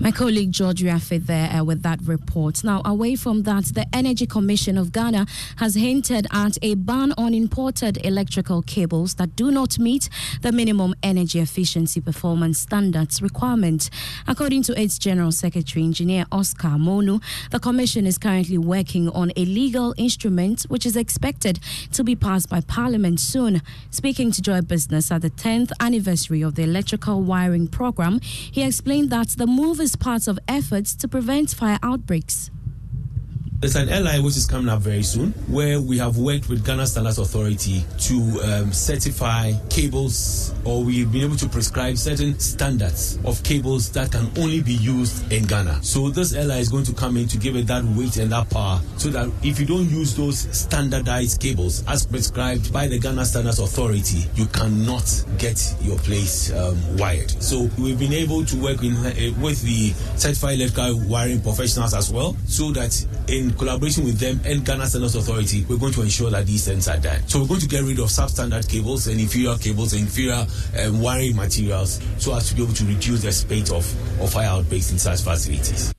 My colleague George Wiafe there uh, with that report. Now, away from that, the Energy Commission of Ghana has hinted at a ban on imported electrical cables that do not meet the minimum energy efficiency performance standards requirement. According to its General Secretary, Engineer Oscar Monu, the Commission is currently working on a legal instrument which is expected to be passed by Parliament soon. Speaking to Joy Business at the 10th anniversary of the electrical wiring program, he explained that the move is part of efforts to prevent fire outbreaks. There's an LI which is coming up very soon where we have worked with Ghana Standards Authority to um, certify cables or we've been able to prescribe certain standards of cables that can only be used in Ghana. So this LI is going to come in to give it that weight and that power so that if you don't use those standardized cables as prescribed by the Ghana Standards Authority, you cannot get your place um, wired. So we've been able to work in, uh, with the certified electrical wiring professionals as well so that in in collaboration with them and Ghana Standards Authority, we're going to ensure that these things are done. So we're going to get rid of substandard cables and inferior cables and inferior um, wiring materials so as to be able to reduce the spate of, of fire outbreaks in such facilities.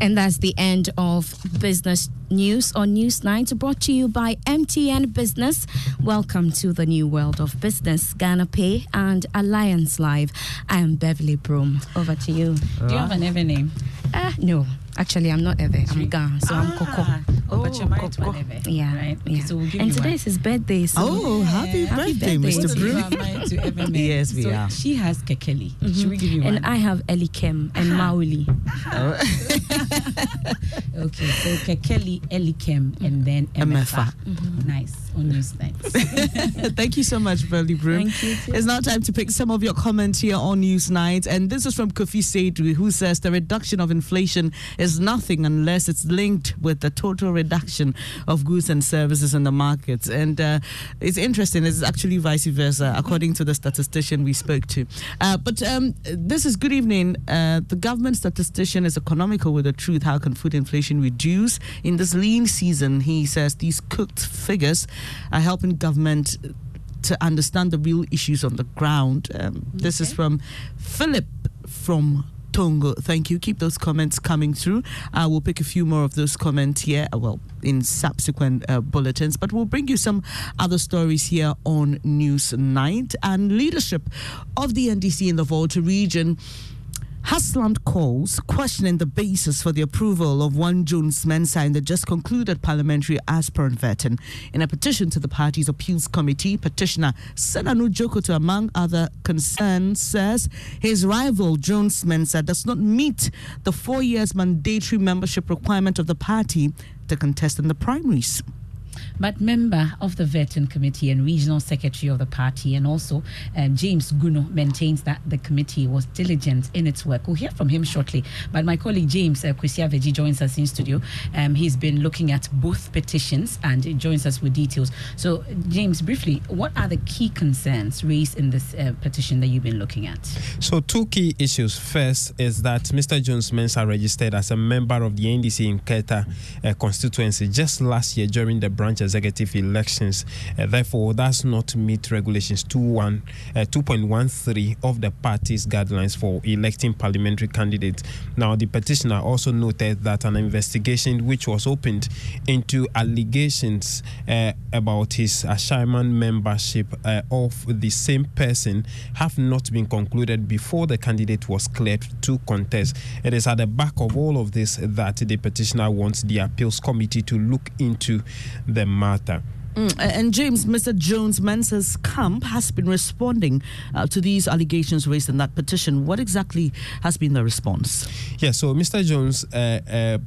And that's the end of business news on Newsnight, brought to you by MTN Business. Welcome to the new world of business, Ghana Pay and Alliance Live. I am Beverly Broom. Over to you. Do you have an ever name? Uh, no. Actually, I'm not Ewe. I'm Ga, so I'm Coco. Oh, but you're married to Ewe. Yeah. Right. Okay, yeah. So we'll give and today one. is his birthday. So Oh, happy birthday, Mr. Both of you are Broom. to Ewe men. Yes, we so are. She has Kekeli. Mhm. Should we give you and one? I have Elikem and Mauli. [LAUGHS] okay, so Kekeli, Elikem, and then Emefa. Emefa. Nice. On Newsnight. [LAUGHS] Thank you so much, Beverly Broom. Thank you too. It's now time to pick some of your comments here on News Newsnight. And this is from Kofi Seydou, who says the reduction of inflation is nothing unless it's linked with the total reduction of goods and services in the markets. And uh, it's interesting, it's actually vice versa, according to the statistician we spoke to. Uh, but um, this is good evening. Uh, the government statistician is economical with the truth. How can food inflation reduce? In this lean season, he says these cooked figures are helping government to understand the real issues on the ground. Um, This is from Philip from Tongo. Thank you. Keep those comments coming through. I will pick a few more of those comments here, uh, well, in subsequent uh, bulletins, but we'll bring you some other stories here on News Night. And leadership of the NDC in the Volta region has slammed calls questioning the basis for the approval of one Jones Mensah in the just concluded parliamentary aspirant vetting. In a petition to the party's appeals committee, petitioner Senanu Jokoto, among other concerns, says his rival Jones Mensah does not meet the four years mandatory membership requirement of the party to contest in the primaries. But member of the vetting committee and regional secretary of the party, and also uh, James Gunu, maintains that the committee was diligent in its work. We'll hear from him shortly. But my colleague James uh, Kwesiaveji joins us in studio. Um, he's been looking at both petitions and joins us with details. So, James, briefly, what are the key concerns raised in this uh, petition that you've been looking at? So, two key issues. First is that Mr. Jones Mensah registered as a member of the NDC in Keta uh, constituency just last year during the branch executive elections. Uh, therefore, does not meet regulations 21, uh, 2.13 of the party's guidelines for electing parliamentary candidates. Now, the petitioner also noted that an investigation which was opened into allegations uh, about his Ashaiman membership uh, of the same person have not been concluded before the candidate was cleared to contest. It is at the back of all of this that the petitioner wants the appeals committee to look into the matter. Mm, and James, Mr. Jones Mensah's camp has been responding uh, to these allegations raised in that petition. What exactly has been the response? Yeah, so Mr. Jones, uh, uh,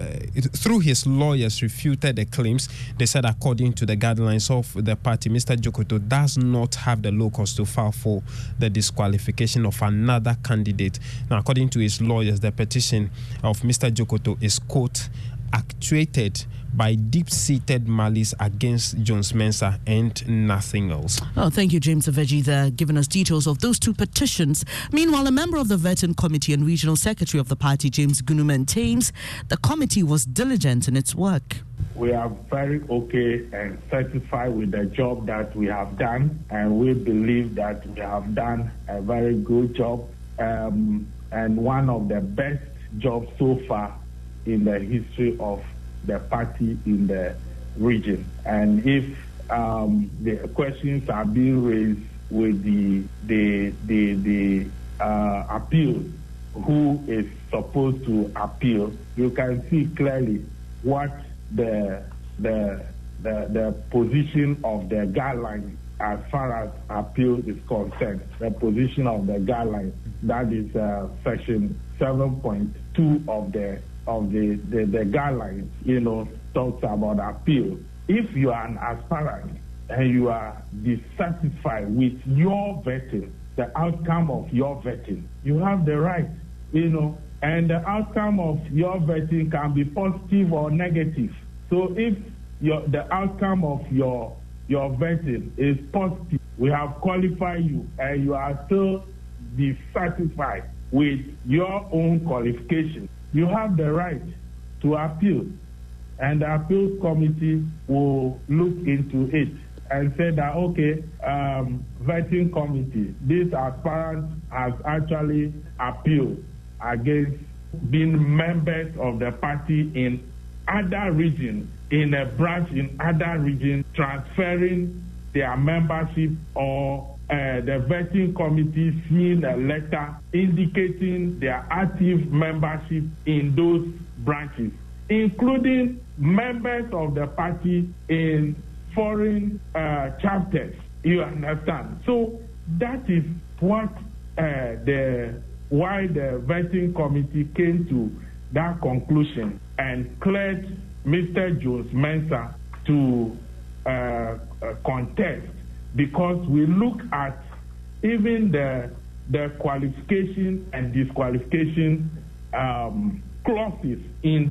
uh, it- through his lawyers, refuted the claims. They said, according to the guidelines of the party, Mr. Jokoto does not have the locus to file for the disqualification of another candidate. Now, according to his lawyers, the petition of Mr. Jokoto is, quote, actuated by deep-seated malice against Jones Mensah and nothing else. Oh, thank you, James Aveji, there, giving us details of those two petitions. Meanwhile, a member of the vetting committee and regional secretary of the party, James Gunu, maintains the committee was diligent in its work. We are very okay and satisfied with the job that we have done, and we believe that we have done a very good job um, and one of the best jobs so far in the history of the party in the region. And if um, the questions are being raised with the the the, the uh, appeal, who is supposed to appeal, you can see clearly what the the the, the position of the guidelines as far as appeal is concerned. The position of the guidelines that is uh, section 7.2 of the of the, the, the guidelines, you know, talks about appeal. If you are an aspirant and you are dissatisfied with your vetting, the outcome of your vetting, you have the right, you know, and the outcome of your vetting can be positive or negative. So if your the outcome of your your vetting is positive, we have qualified you and you are still dissatisfied with your own qualification, you have the right to appeal. And the appeals committee will look into it and say that, okay, um, vetting committee, this aspirant has actually appealed against being members of the party in other region, in a branch in other region, transferring their membership or uh, the vetting committee seeing a letter indicating their active membership in those branches, including members of the party in foreign uh, chapters. You understand? So that is what uh, the why the vetting committee came to that conclusion and cleared Mr. Jones Mensah to uh, uh, contest because we look at even the the qualification and disqualification um, clauses in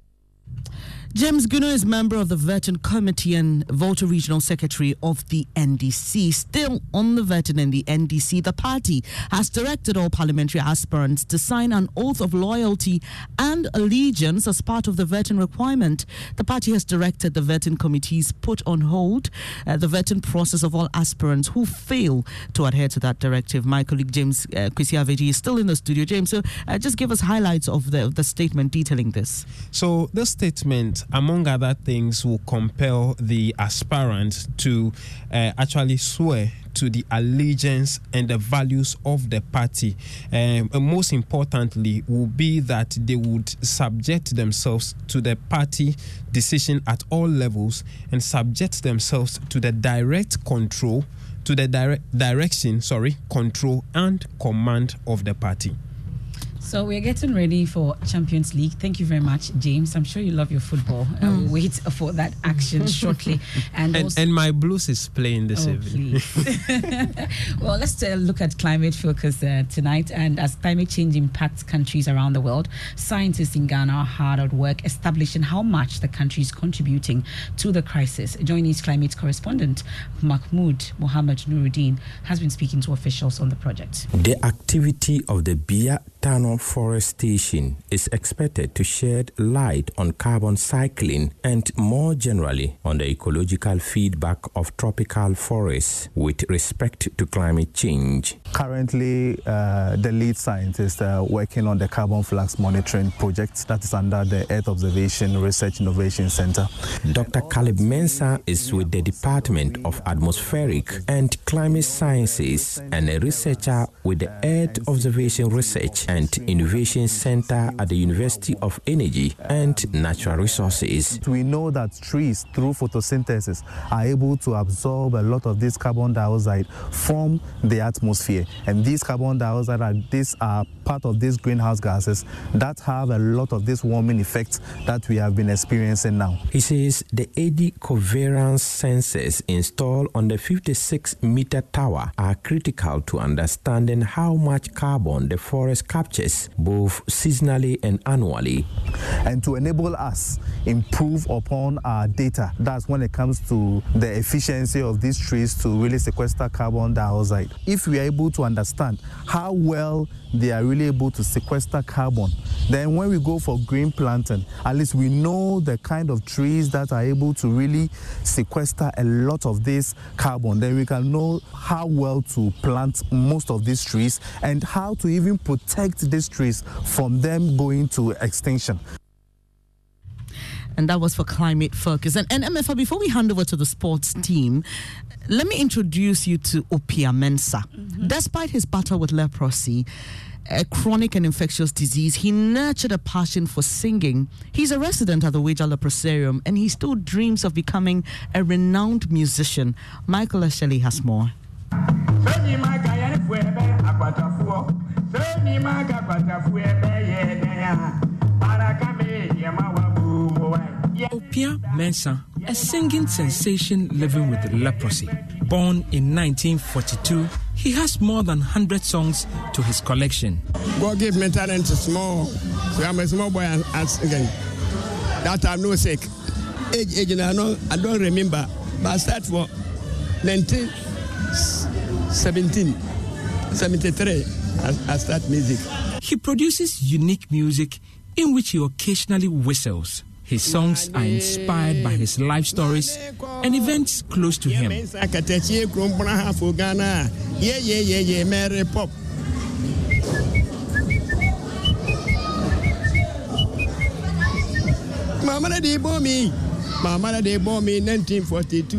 James Gunu is member of the Vetting Committee and Volta Regional Secretary of the NDC. Still on the vetting in the NDC, the party has directed all parliamentary aspirants to sign an oath of loyalty and allegiance as part of the vetting requirement. The party has directed the vetting committees put on hold uh, the vetting process of all aspirants who fail to adhere to that directive. My colleague James uh, is still in the studio. James, so uh, just give us highlights of the, of the statement detailing this. So, the statement among other things, will compel the aspirant to uh, actually swear to the allegiance and the values of the party. Um, and most importantly, will be that they would subject themselves to the party decision at all levels and subject themselves to the direct control, to the direct direction, sorry, control and command of the party. So we're getting ready for Champions League. Thank you very much, James. I'm sure you love your football. Mm. Uh, we'll wait for that action [LAUGHS] shortly. And, and, also, and, my Blues is playing this oh, evening. [LAUGHS] [LAUGHS] well, let's uh, look at climate focus uh, tonight. And as climate change impacts countries around the world, scientists in Ghana are hard at work establishing how much the country is contributing to the crisis. Joining his climate correspondent, Mahmoud Mohammed Nuruddin, has been speaking to officials on the project. The activity of the Bia Tano forestation is expected to shed light on carbon cycling and more generally on the ecological feedback of tropical forests with respect to climate change. Currently, uh, the lead scientist working on the carbon flux monitoring project that is under the Earth Observation Research Innovation Center. Dr. Caleb Mensah is with the Department of Atmospheric and Climate Sciences and a researcher with the Earth Observation Research and Innovation Center at the University of Energy and Natural Resources. We know that trees, through photosynthesis, are able to absorb a lot of this carbon dioxide from the atmosphere. And these carbon dioxide are, these are part of these greenhouse gases that have a lot of this warming effects that we have been experiencing now. He says the eddy covariance sensors installed on the 56 meter tower are critical to understanding how much carbon the forest captures captures both seasonally and annually. And to enable us improve upon our data, that's when it comes to the efficiency of these trees to really sequester carbon dioxide. If we are able to understand how well they are really able to sequester carbon, then when we go for green planting, at least we know the kind of trees that are able to really sequester a lot of this carbon. Then we can know how well to plant most of these trees and how to even protect protect these trees from them going to extinction. And that was for Climate Focus. And, and Emefa, before we hand over to the sports team, let me introduce you to Opia Mensa. Mm-hmm. Despite his battle with leprosy, a chronic and infectious disease, he nurtured a passion for singing. He's a resident at the Weija Leprosarium and he still dreams of becoming a renowned musician. Michael Ashley has more. Opia Mensah, a singing sensation living with leprosy. Born in 1942, he has more than 100 songs to his collection. God gave me talent to small, so I'm a small boy and, again. That I'm no sick. Age, age, I, know, I don't remember, but I start for 1917, 73. I, start music. He produces unique music in which he occasionally whistles. His songs are inspired by his life stories and events close to him. Mama they bought me. Mama they bought me in 1942.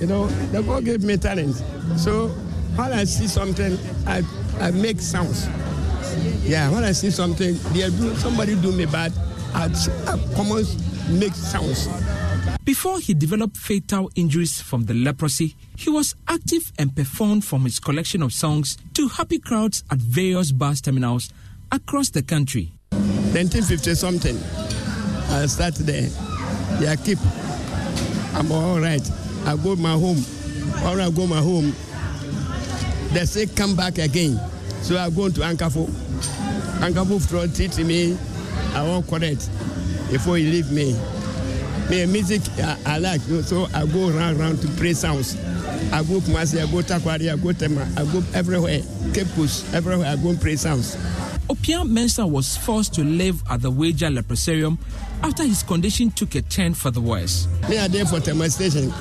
You know, the God gave me talent. So when I see something, I, I make sounds. Yeah, when I see something, somebody do me bad, I, I come on, make sounds. Before he developed fatal injuries from the leprosy, he was active and performed from his collection of songs to happy crowds at various bus terminals across the country. 1950 something, I started there. Yeah, keep. I'm all right. I go my home. When I go my home, they say come back again. So I go to Ankafo. Ankafo throw teach me. I won't correct before you leave me. Me music I, I, like, so I go round round to play sounds. I go Kumasi, I go Takwari, I go Tema, I go everywhere. Coast, everywhere I go and play sounds. Opiah Mensah was forced to live at the Weija Leprosarium after his condition took a turn for the worse. Me are there for Tema Station.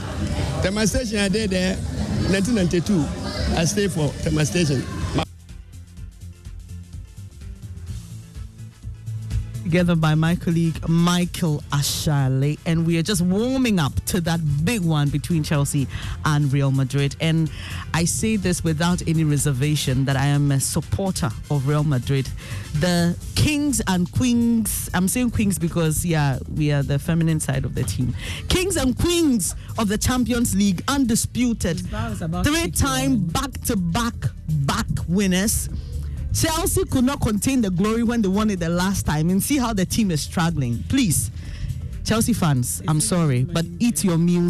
Tema Station, I did there 1992. I stay for Tema Station. Together by my colleague Michael Ashale, and we are just warming up to that big one between Chelsea and Real Madrid. And I say this without any reservation that I am a supporter of Real Madrid. The kings and queens, I'm saying queens because, yeah, we are the feminine side of the team. Kings and queens of the Champions League, undisputed, three time back to back back winners. Chelsea could not contain the glory when they won it the last time and see how the team is struggling. Please, Chelsea fans, I'm sorry, but eat your meals